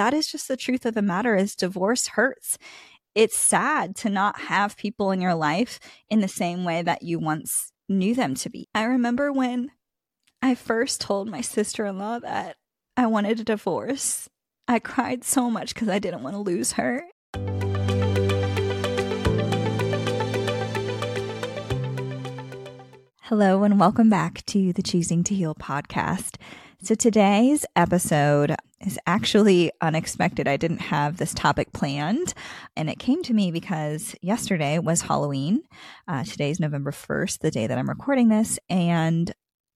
that is just the truth of the matter is divorce hurts. It's sad to not have people in your life in the same way that you once knew them to be. I remember when I first told my sister-in-law that I wanted a divorce. I cried so much because I didn't want to lose her. Hello, and welcome back to the Choosing to Heal podcast. So, today's episode is actually unexpected. I didn't have this topic planned, and it came to me because yesterday was Halloween. Uh, today's November 1st, the day that I'm recording this, and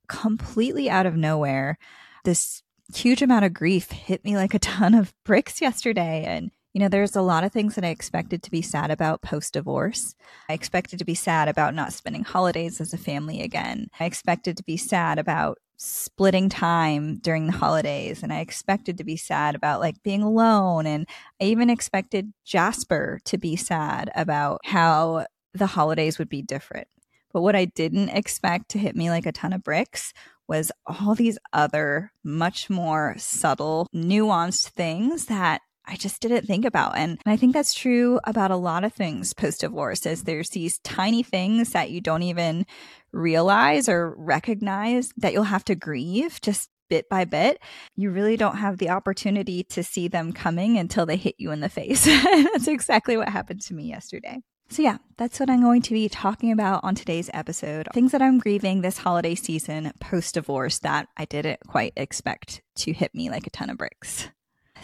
completely out of nowhere, this huge amount of grief hit me like a ton of bricks yesterday. And you know, there's a lot of things that I expected to be sad about post divorce. I expected to be sad about not spending holidays as a family again. I expected to be sad about splitting time during the holidays. And I expected to be sad about like being alone. And I even expected Jasper to be sad about how the holidays would be different. But what I didn't expect to hit me like a ton of bricks was all these other much more subtle, nuanced things that I just didn't think about. And, and I think that's true about a lot of things post divorce is there's these tiny things that you don't even realize or recognize that you'll have to grieve just bit by bit. You really don't have the opportunity to see them coming until they hit you in the face. that's exactly what happened to me yesterday. So, yeah, that's what I'm going to be talking about on today's episode. Things that I'm grieving this holiday season post divorce that I didn't quite expect to hit me like a ton of bricks.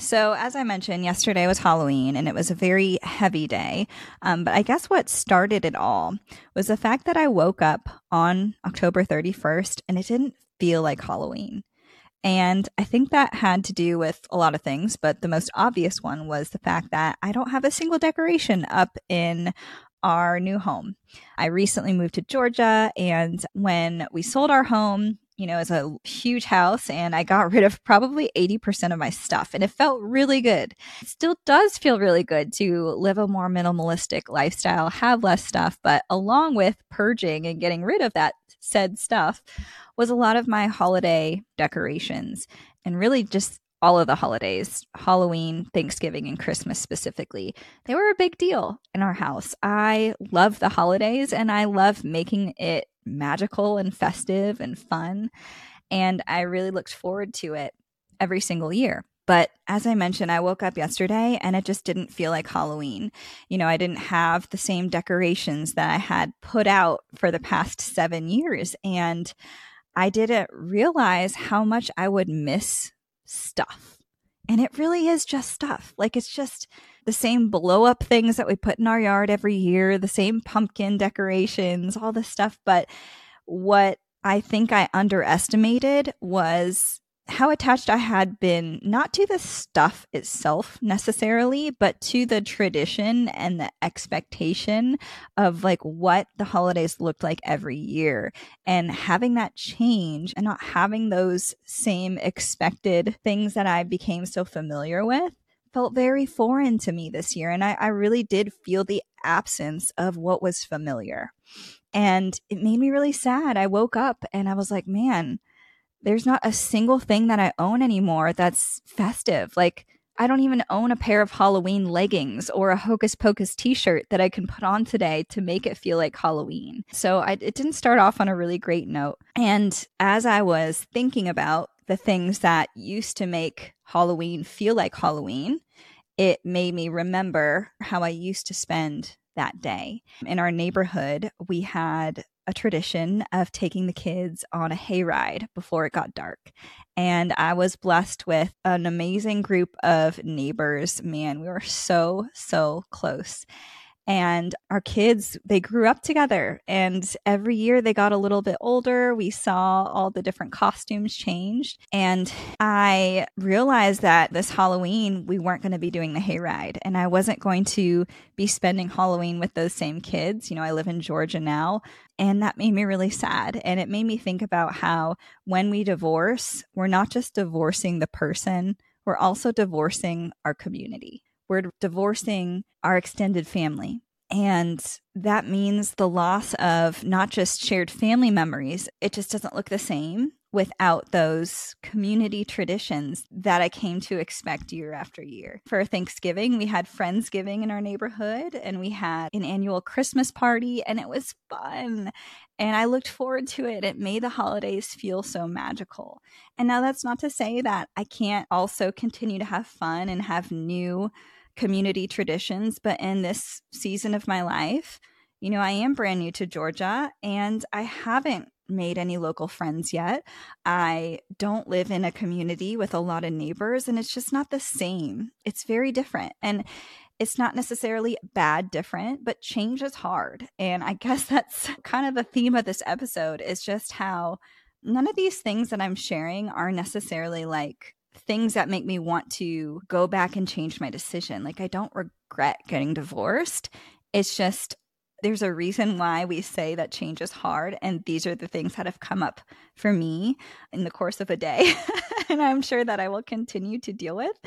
So, as I mentioned, yesterday was Halloween and it was a very heavy day. Um, but I guess what started it all was the fact that I woke up on October 31st and it didn't feel like Halloween. And I think that had to do with a lot of things, but the most obvious one was the fact that I don't have a single decoration up in our new home. I recently moved to Georgia, and when we sold our home, you know, it's a huge house and I got rid of probably 80% of my stuff and it felt really good. It still does feel really good to live a more minimalistic lifestyle, have less stuff, but along with purging and getting rid of that said stuff was a lot of my holiday decorations and really just all of the holidays, Halloween, Thanksgiving, and Christmas specifically, they were a big deal in our house. I love the holidays and I love making it magical and festive and fun. And I really looked forward to it every single year. But as I mentioned, I woke up yesterday and it just didn't feel like Halloween. You know, I didn't have the same decorations that I had put out for the past seven years. And I didn't realize how much I would miss stuff. And it really is just stuff. Like it's just the same blow up things that we put in our yard every year, the same pumpkin decorations, all this stuff. But what I think I underestimated was how attached I had been not to the stuff itself necessarily, but to the tradition and the expectation of like what the holidays looked like every year. And having that change and not having those same expected things that I became so familiar with felt very foreign to me this year. And I, I really did feel the absence of what was familiar. And it made me really sad. I woke up and I was like, man, there's not a single thing that I own anymore that's festive. Like, I don't even own a pair of Halloween leggings or a Hocus Pocus t shirt that I can put on today to make it feel like Halloween. So I, it didn't start off on a really great note. And as I was thinking about the things that used to make Halloween feel like Halloween, it made me remember how I used to spend that day. In our neighborhood, we had a tradition of taking the kids on a hayride before it got dark. And I was blessed with an amazing group of neighbors. Man, we were so, so close and our kids they grew up together and every year they got a little bit older we saw all the different costumes changed and i realized that this halloween we weren't going to be doing the hayride and i wasn't going to be spending halloween with those same kids you know i live in georgia now and that made me really sad and it made me think about how when we divorce we're not just divorcing the person we're also divorcing our community we're divorcing our extended family. And that means the loss of not just shared family memories, it just doesn't look the same without those community traditions that I came to expect year after year. For Thanksgiving, we had Friendsgiving in our neighborhood and we had an annual Christmas party, and it was fun. And I looked forward to it. It made the holidays feel so magical. And now that's not to say that I can't also continue to have fun and have new community traditions, but in this season of my life, you know, I am brand new to Georgia and I haven't made any local friends yet. I don't live in a community with a lot of neighbors, and it's just not the same. It's very different. And it's not necessarily bad different, but change is hard. And I guess that's kind of the theme of this episode is just how none of these things that I'm sharing are necessarily like things that make me want to go back and change my decision. Like I don't regret getting divorced. It's just there's a reason why we say that change is hard. And these are the things that have come up for me in the course of a day. and I'm sure that I will continue to deal with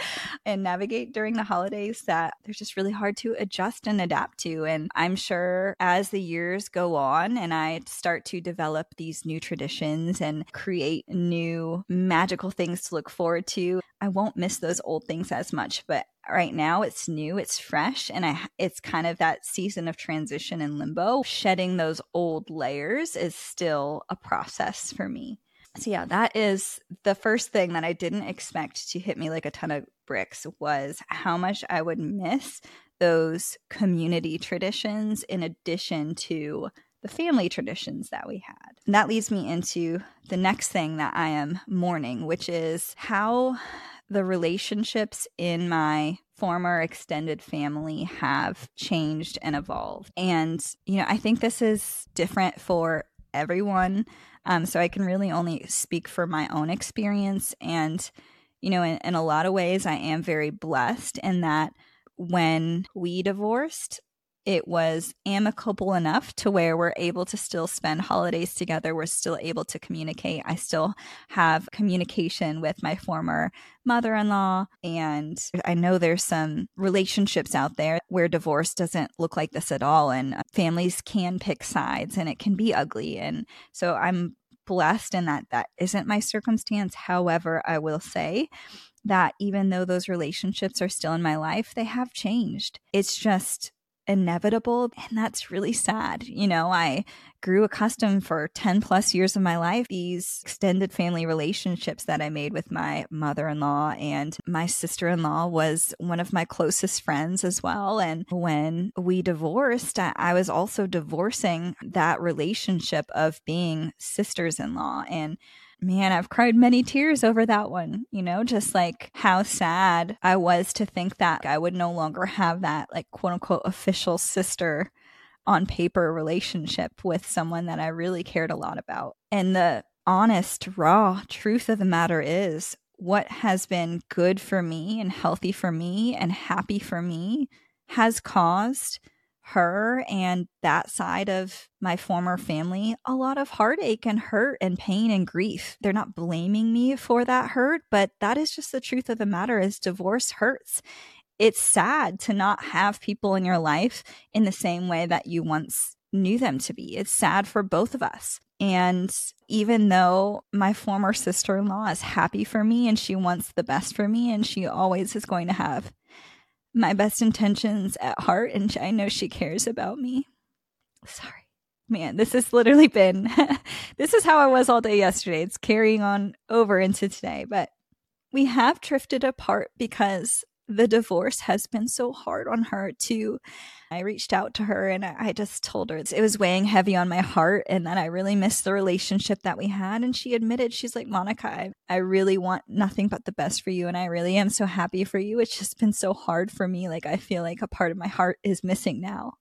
and navigate during the holidays that they're just really hard to adjust and adapt to. And I'm sure as the years go on and I start to develop these new traditions and create new magical things to look forward to, I won't miss those old things as much. But right now it's new it's fresh and i it's kind of that season of transition and limbo shedding those old layers is still a process for me so yeah that is the first thing that i didn't expect to hit me like a ton of bricks was how much i would miss those community traditions in addition to the family traditions that we had. And that leads me into the next thing that I am mourning, which is how the relationships in my former extended family have changed and evolved. And, you know, I think this is different for everyone. Um, so I can really only speak for my own experience. And, you know, in, in a lot of ways, I am very blessed in that when we divorced, it was amicable enough to where we're able to still spend holidays together. We're still able to communicate. I still have communication with my former mother in law. And I know there's some relationships out there where divorce doesn't look like this at all. And uh, families can pick sides and it can be ugly. And so I'm blessed in that that isn't my circumstance. However, I will say that even though those relationships are still in my life, they have changed. It's just inevitable and that's really sad you know? I grew accustomed for 10 plus years of my life these extended family relationships that i made with my mother-in-law and my sister-in-law was one of my closest friends as well and when we divorced i was also divorcing that relationship of being sisters-in-law and man, I've cried many tears over that one, you know, just like how sad I was to think that I would no longer have that, like, quote unquote, official sister on paper relationship with someone that I really cared a lot about. And the honest, raw truth of the matter is what has been good for me and healthy for me and happy for me has caused her and that side of my former family a lot of heartache and hurt and pain and grief. They're not blaming me for that hurt, but that is just the truth of the matter is divorce hurts. It's sad to not have people in your life in the same way that you once knew them to be. It's sad for both of us. And even though my former sister in law is happy for me and she wants the best for me and she always is going to have my best intentions at heart and I know she cares about me. Sorry. Man, this has literally been this is how I was all day yesterday. It's carrying on over into today, but we have drifted apart because the divorce has been so hard on her too. I reached out to her and I just told her it was weighing heavy on my heart and that I really missed the relationship that we had. And she admitted, she's like, Monica, I, I really want nothing but the best for you. And I really am so happy for you. It's just been so hard for me. Like, I feel like a part of my heart is missing now.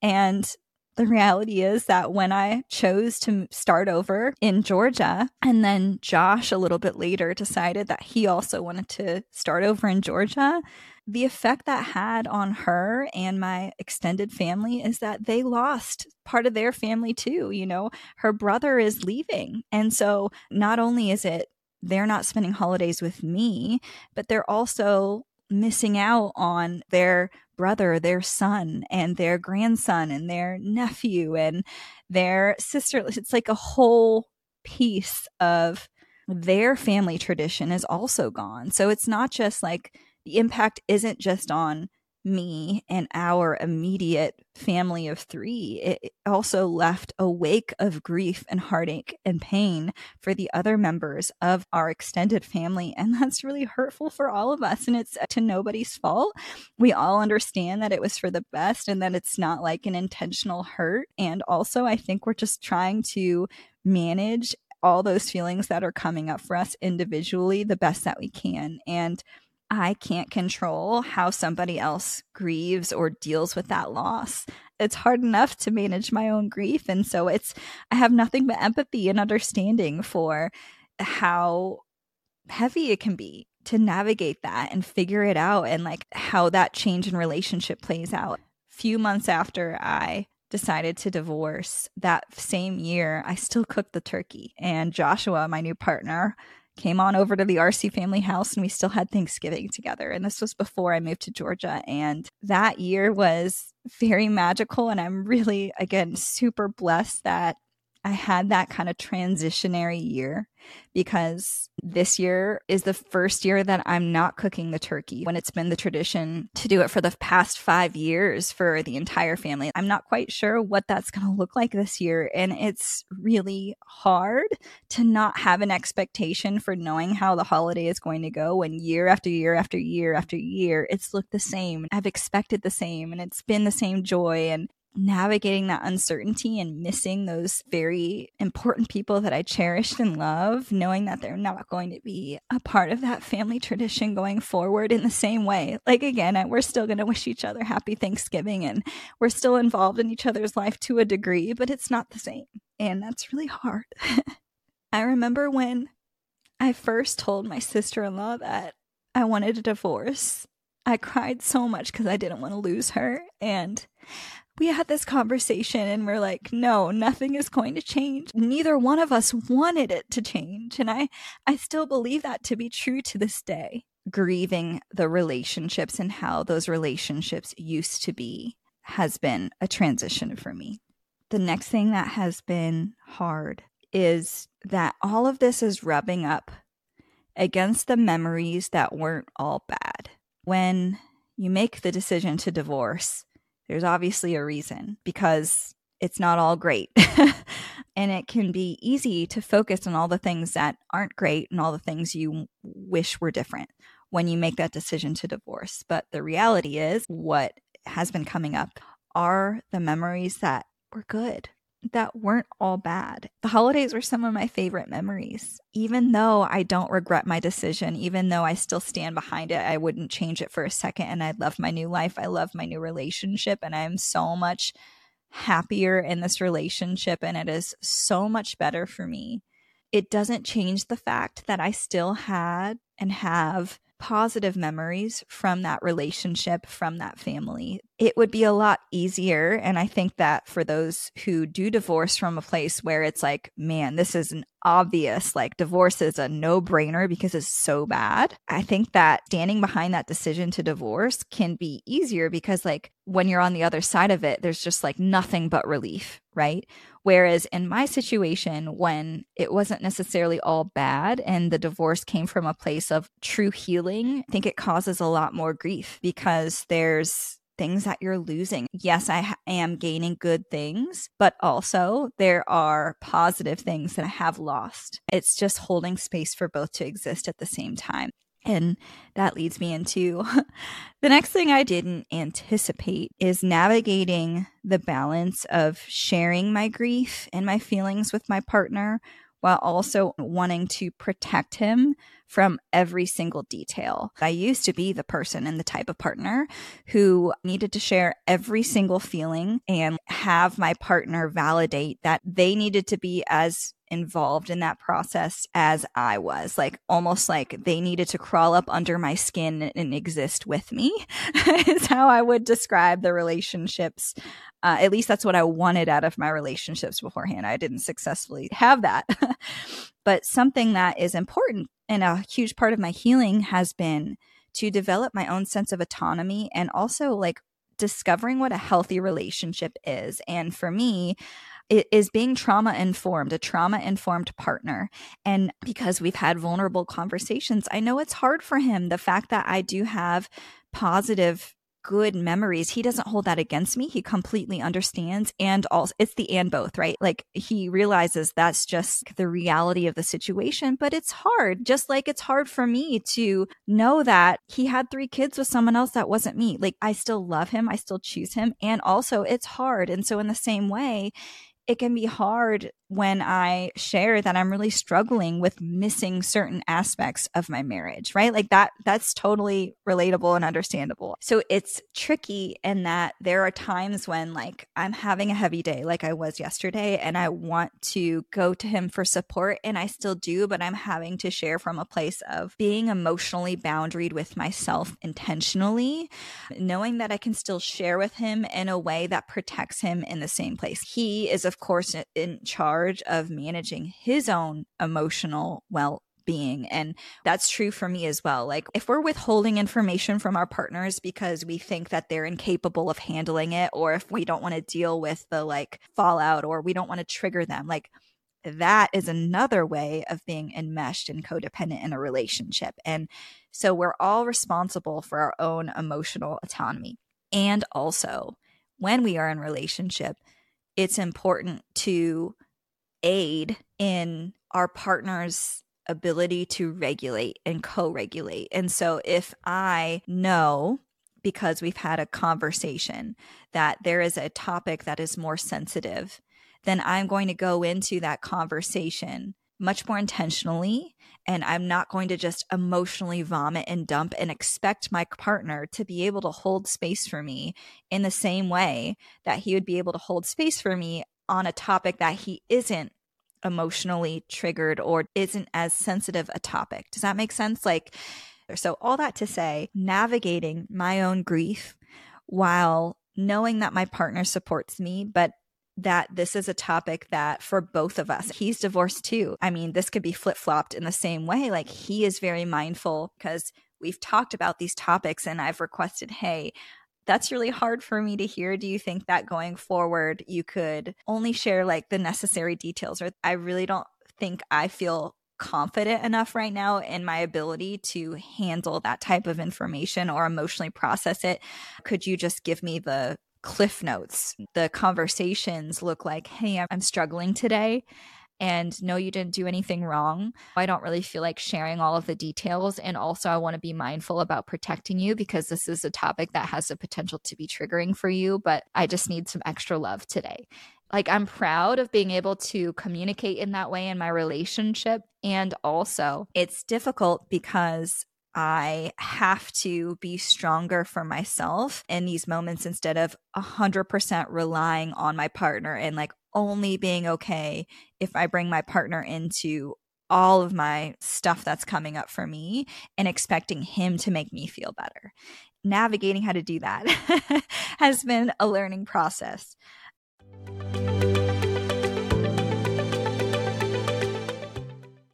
And the reality is that when I chose to start over in Georgia, and then Josh a little bit later decided that he also wanted to start over in Georgia, the effect that had on her and my extended family is that they lost part of their family too. You know, her brother is leaving. And so not only is it they're not spending holidays with me, but they're also missing out on their brother, their son, and their grandson, and their nephew, and their sister. It's like a whole piece of their family tradition is also gone. So it's not just like the impact isn't just on me and our immediate family of three, it also left a wake of grief and heartache and pain for the other members of our extended family. And that's really hurtful for all of us. And it's to nobody's fault. We all understand that it was for the best and that it's not like an intentional hurt. And also, I think we're just trying to manage all those feelings that are coming up for us individually the best that we can. And I can't control how somebody else grieves or deals with that loss. It's hard enough to manage my own grief. And so it's, I have nothing but empathy and understanding for how heavy it can be to navigate that and figure it out and like how that change in relationship plays out. Few months after I decided to divorce that same year, I still cooked the turkey. And Joshua, my new partner, came on over to the RC family house and we still had Thanksgiving together. And this was before I moved to Georgia. And that year was very magical. And I'm really, again, super blessed that I had that kind of transitionary year because this year is the first year that I'm not cooking the turkey when it's been the tradition to do it for the past five years for the entire family. I'm not quite sure what that's going to look like this year. And it's really hard to not have an expectation for knowing how the holiday is going to go when year after year after year after year, it's looked the same. I've expected the same and it's been the same joy. And navigating that uncertainty and missing those very important people that I cherished and love, knowing that they're not going to be a part of that family tradition going forward in the same way. Like, again, we're still going to wish each other happy Thanksgiving and we're still involved in each other's life to a degree, but it's not the same. And that's really hard. I remember when I first told my sister in law that I wanted a divorce. I cried so much because I didn't want to lose her. And we had this conversation and we're like, no, nothing is going to change. Neither one of us wanted it to change. And I, I still believe that to be true to this day. Grieving the relationships and how those relationships used to be has been a transition for me. The next thing that has been hard is that all of this is rubbing up against the memories that weren't all bad. When you make the decision to divorce, there's obviously a reason because it's not all great. and it can be easy to focus on all the things that aren't great and all the things you wish were different when you make that decision to divorce. But the reality is, what has been coming up are the memories that were good that weren't all bad. The holidays were some of my favorite memories. Even though I don't regret my decision, even though I still stand behind it, I wouldn't change it for a second. And I love my new life. I love my new relationship. And I'm so much happier in this relationship. And it is so much better for me. It doesn't change the fact that I still had and have positive memories from that relationship, from that family, it would be a lot easier. And I think that for those who do divorce from a place where it's like, man, this is an obvious, like divorce is a no brainer because it's so bad. I think that standing behind that decision to divorce can be easier because, like, when you're on the other side of it, there's just like nothing but relief, right? Whereas in my situation, when it wasn't necessarily all bad and the divorce came from a place of true healing, I think it causes a lot more grief because there's things that you're losing. Yes, I am gaining good things, but also there are positive things that I have lost. It's just holding space for both to exist at the same time. And that leads me into the next thing I didn't anticipate is navigating the balance of sharing my grief and my feelings with my partner while also wanting to protect him from every single detail. I used to be the person and the type of partner who needed to share every single feeling and have my partner validate that they needed to be as involved in that process as I was. Like almost like they needed to crawl up under my skin and exist with me, is how I would describe the relationships. Uh, at least that's what I wanted out of my relationships beforehand. I didn't successfully have that. but something that is important and a huge part of my healing has been to develop my own sense of autonomy and also like discovering what a healthy relationship is. And for me, is being trauma informed, a trauma informed partner. And because we've had vulnerable conversations, I know it's hard for him. The fact that I do have positive good memories. He doesn't hold that against me. He completely understands. And also, it's the and both, right? Like he realizes that's just the reality of the situation, but it's hard. Just like it's hard for me to know that he had three kids with someone else that wasn't me. Like I still love him. I still choose him. And also, it's hard. And so, in the same way, it can be hard when I share that I'm really struggling with missing certain aspects of my marriage, right? Like that, that's totally relatable and understandable. So it's tricky in that there are times when like I'm having a heavy day, like I was yesterday, and I want to go to him for support, and I still do, but I'm having to share from a place of being emotionally boundaried with myself intentionally, knowing that I can still share with him in a way that protects him in the same place. He is, of course, in charge charge of managing his own emotional well being. And that's true for me as well. Like, if we're withholding information from our partners because we think that they're incapable of handling it, or if we don't want to deal with the like fallout or we don't want to trigger them, like, that is another way of being enmeshed and codependent in a relationship. And so we're all responsible for our own emotional autonomy. And also, when we are in relationship, it's important to aid in our partner's ability to regulate and co regulate. And so if I know because we've had a conversation that there is a topic that is more sensitive, then I'm going to go into that conversation much more intentionally. And I'm not going to just emotionally vomit and dump and expect my partner to be able to hold space for me in the same way that he would be able to hold space for me on a topic that he isn't emotionally triggered or isn't as sensitive a topic. Does that make sense? Like, so all that to say, navigating my own grief while knowing that my partner supports me, but that this is a topic that for both of us, he's divorced too. I mean, this could be flip flopped in the same way. Like, he is very mindful because we've talked about these topics and I've requested, hey, that's really hard for me to hear. Do you think that going forward you could only share like the necessary details or I really don't think I feel confident enough right now in my ability to handle that type of information or emotionally process it. Could you just give me the cliff notes? The conversations look like, "Hey, I'm struggling today." And no, you didn't do anything wrong. I don't really feel like sharing all of the details. And also, I want to be mindful about protecting you because this is a topic that has the potential to be triggering for you, but I just need some extra love today. Like, I'm proud of being able to communicate in that way in my relationship. And also, it's difficult because I have to be stronger for myself in these moments instead of 100% relying on my partner and like only being okay if I bring my partner into all of my stuff that's coming up for me and expecting him to make me feel better. Navigating how to do that has been a learning process.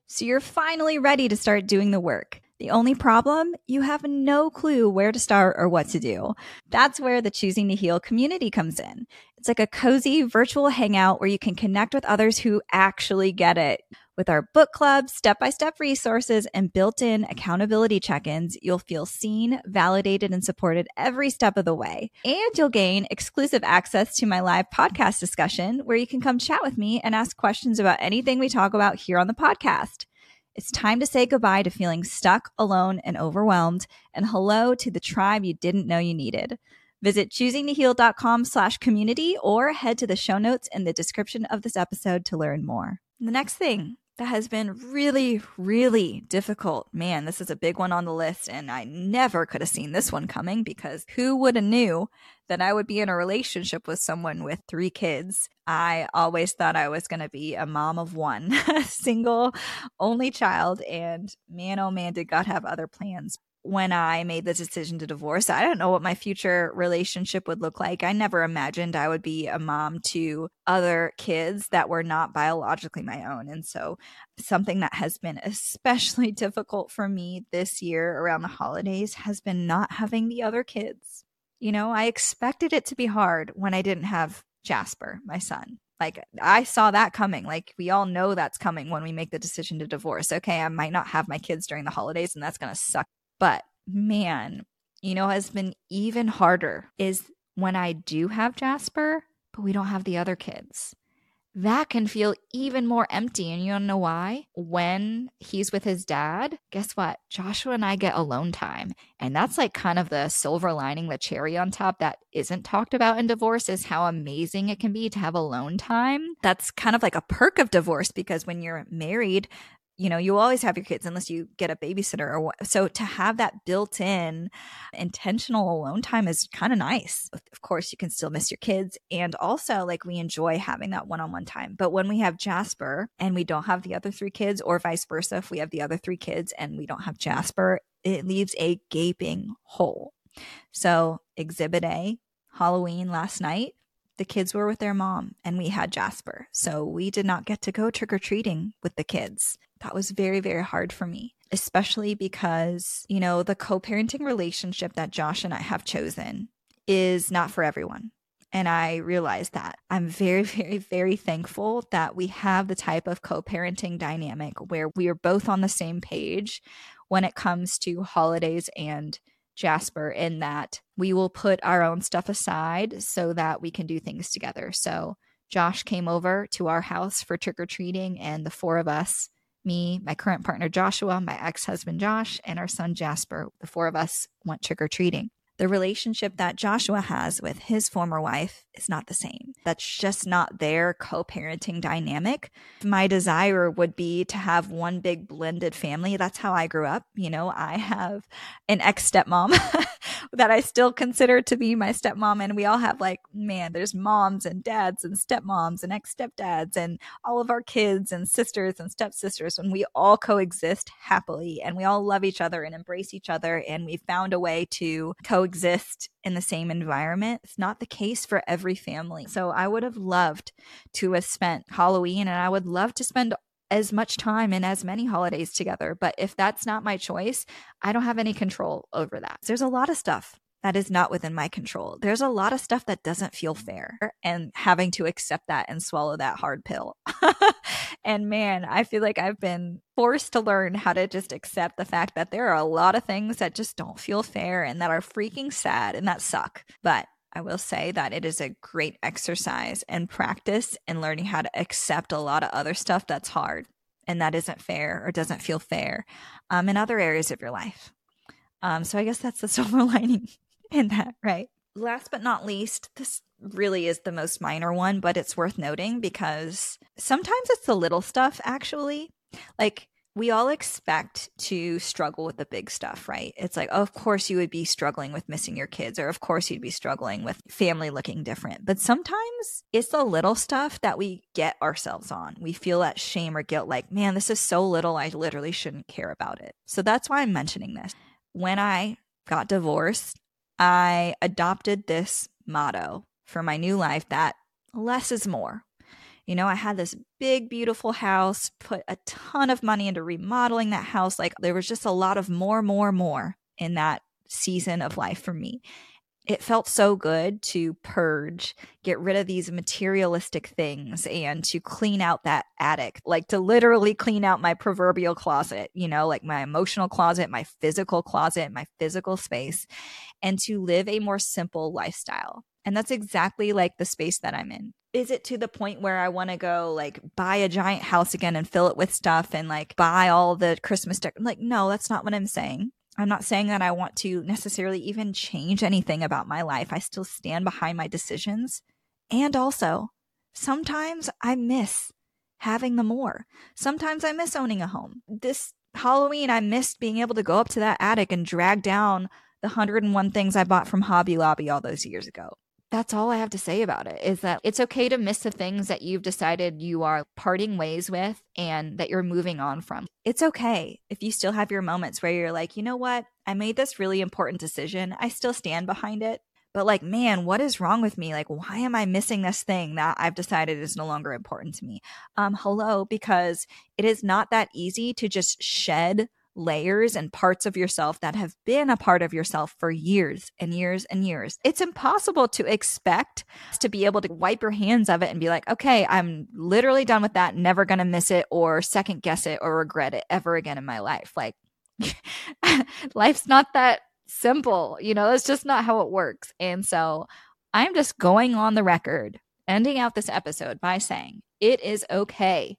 So you're finally ready to start doing the work. The only problem, you have no clue where to start or what to do. That's where the Choosing to Heal community comes in. It's like a cozy virtual hangout where you can connect with others who actually get it. With our book club, step by step resources, and built in accountability check ins, you'll feel seen, validated, and supported every step of the way. And you'll gain exclusive access to my live podcast discussion where you can come chat with me and ask questions about anything we talk about here on the podcast. It's time to say goodbye to feeling stuck, alone, and overwhelmed, and hello to the tribe you didn't know you needed. Visit choosingtoheal.com slash community or head to the show notes in the description of this episode to learn more. The next thing that has been really, really difficult. Man, this is a big one on the list, and I never could have seen this one coming because who would have knew that I would be in a relationship with someone with three kids? I always thought I was going to be a mom of one, single, only child, and man, oh man, did God have other plans when I made the decision to divorce. I don't know what my future relationship would look like. I never imagined I would be a mom to other kids that were not biologically my own. And so, something that has been especially difficult for me this year around the holidays has been not having the other kids. You know, I expected it to be hard when I didn't have Jasper, my son. Like I saw that coming. Like we all know that's coming when we make the decision to divorce. Okay, I might not have my kids during the holidays and that's going to suck. But man, you know has been even harder is when I do have Jasper, but we don't have the other kids that can feel even more empty. And you don't know why? When he's with his dad, guess what? Joshua and I get alone time. And that's like kind of the silver lining, the cherry on top that isn't talked about in divorce is how amazing it can be to have alone time. That's kind of like a perk of divorce because when you're married, you know you always have your kids unless you get a babysitter or what so to have that built in intentional alone time is kind of nice of course you can still miss your kids and also like we enjoy having that one-on-one time but when we have jasper and we don't have the other three kids or vice versa if we have the other three kids and we don't have jasper it leaves a gaping hole. So exhibit a halloween last night the kids were with their mom and we had Jasper. So we did not get to go trick or treating with the kids. That was very, very hard for me, especially because, you know, the co parenting relationship that Josh and I have chosen is not for everyone. And I realize that. I'm very, very, very thankful that we have the type of co parenting dynamic where we are both on the same page when it comes to holidays and Jasper in that we will put our own stuff aside so that we can do things together. So Josh came over to our house for trick or treating, and the four of us me, my current partner Joshua, my ex husband Josh, and our son Jasper, the four of us went trick or treating the relationship that Joshua has with his former wife is not the same. That's just not their co parenting dynamic. My desire would be to have one big blended family. That's how I grew up. You know, I have an ex stepmom that I still consider to be my stepmom. And we all have like, man, there's moms and dads and stepmoms and ex stepdads and all of our kids and sisters and stepsisters. And we all coexist happily and we all love each other and embrace each other. And we found a way to coexist coexist in the same environment. It's not the case for every family. So I would have loved to have spent Halloween and I would love to spend as much time and as many holidays together. But if that's not my choice, I don't have any control over that. There's a lot of stuff that is not within my control. There's a lot of stuff that doesn't feel fair and having to accept that and swallow that hard pill. and man, I feel like I've been forced to learn how to just accept the fact that there are a lot of things that just don't feel fair and that are freaking sad and that suck. But I will say that it is a great exercise and practice in learning how to accept a lot of other stuff that's hard and that isn't fair or doesn't feel fair um, in other areas of your life. Um, so I guess that's the silver lining in that, right? Last but not least, this really is the most minor one, but it's worth noting because sometimes it's the little stuff, actually. Like, we all expect to struggle with the big stuff, right? It's like, of course, you would be struggling with missing your kids, or of course, you'd be struggling with family looking different. But sometimes it's the little stuff that we get ourselves on. We feel that shame or guilt, like, man, this is so little, I literally shouldn't care about it. So that's why I'm mentioning this. When I got divorced, I adopted this motto for my new life that less is more. You know, I had this big, beautiful house, put a ton of money into remodeling that house. Like there was just a lot of more, more, more in that season of life for me it felt so good to purge, get rid of these materialistic things and to clean out that attic, like to literally clean out my proverbial closet, you know, like my emotional closet, my physical closet, my physical space, and to live a more simple lifestyle. And that's exactly like the space that I'm in. Is it to the point where I want to go like buy a giant house again and fill it with stuff and like buy all the Christmas stuff? Like, no, that's not what I'm saying. I'm not saying that I want to necessarily even change anything about my life. I still stand behind my decisions. And also, sometimes I miss having the more. Sometimes I miss owning a home. This Halloween, I missed being able to go up to that attic and drag down the 101 things I bought from Hobby Lobby all those years ago that's all I have to say about it is that it's okay to miss the things that you've decided you are parting ways with and that you're moving on from. It's okay if you still have your moments where you're like, you know what? I made this really important decision. I still stand behind it. But like, man, what is wrong with me? Like, why am I missing this thing that I've decided is no longer important to me? Um, hello, because it is not that easy to just shed layers and parts of yourself that have been a part of yourself for years and years and years. It's impossible to expect to be able to wipe your hands of it and be like, okay, I'm literally done with that, never going to miss it or second guess it or regret it ever again in my life. Like, life's not that simple. You know, it's just not how it works. And so I'm just going on the record, ending out this episode by saying it is okay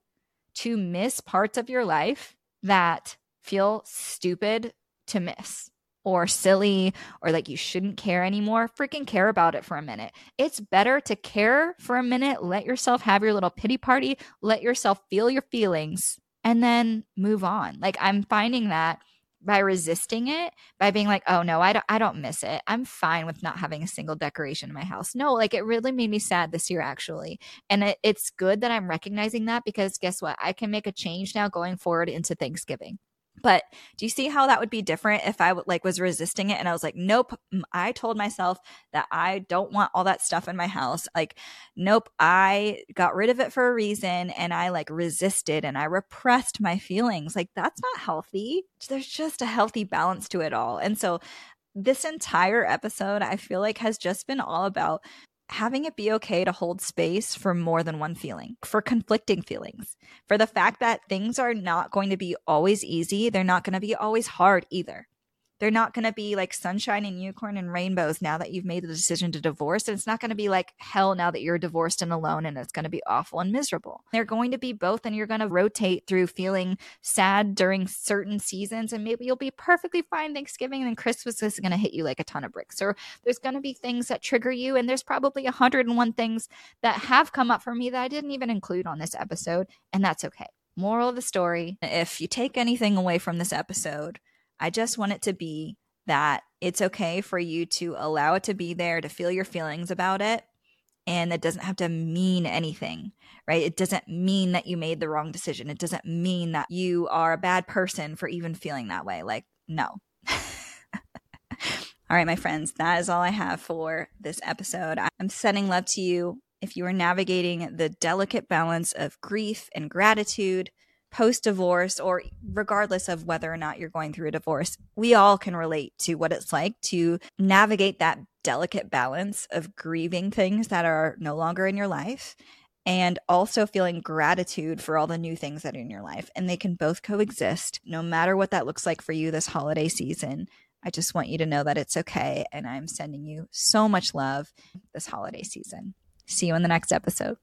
to miss parts of your life that feel stupid to miss or silly or like you shouldn't care anymore, freaking care about it for a minute. It's better to care for a minute, let yourself have your little pity party, let yourself feel your feelings, and then move on. Like I'm finding that by resisting it by being like oh no i don't i don't miss it. I'm fine with not having a single decoration in my house. No like it really made me sad this year actually. And it, it's good that i'm recognizing that because guess what? I can make a change now going forward into thanksgiving but do you see how that would be different if I like was resisting it and I was like, nope, I told myself that I don't want all that stuff in my house. Like, nope, I got rid of it for a reason and I like resisted and I repressed my feelings. Like, that's not healthy. There's just a healthy balance to it all. And so this entire episode, I feel like, has just been all about having it be okay to hold space for more than one feeling, for conflicting feelings, for the fact that things are not going to be always easy. They're not going to be always hard either. They're not going to be like sunshine and unicorn and rainbows now that you've made the decision to divorce. And it's not going to be like hell now that you're divorced and alone and it's going to be awful and miserable. They're going to be both, and you're going to rotate through feeling sad during certain seasons. And maybe you'll be perfectly fine Thanksgiving, and then Christmas is going to hit you like a ton of bricks. Or there's going to be things that trigger you. And there's probably 101 things that have come up for me that I didn't even include on this episode. And that's okay. Moral of the story if you take anything away from this episode, I just want it to be that it's okay for you to allow it to be there, to feel your feelings about it. And it doesn't have to mean anything, right? It doesn't mean that you made the wrong decision. It doesn't mean that you are a bad person for even feeling that way. Like, no. all right, my friends, that is all I have for this episode. I'm sending love to you. If you are navigating the delicate balance of grief and gratitude, post divorce or regardless of whether or not you're going through a divorce, we all can relate to what it's like to navigate that delicate balance of grieving things that are no longer in your life and also feeling gratitude for all the new things that are in your life. And they can both coexist no matter what that looks like for you this holiday season. I just want you to know that it's okay. And I'm sending you so much love this holiday season. See you in the next episode.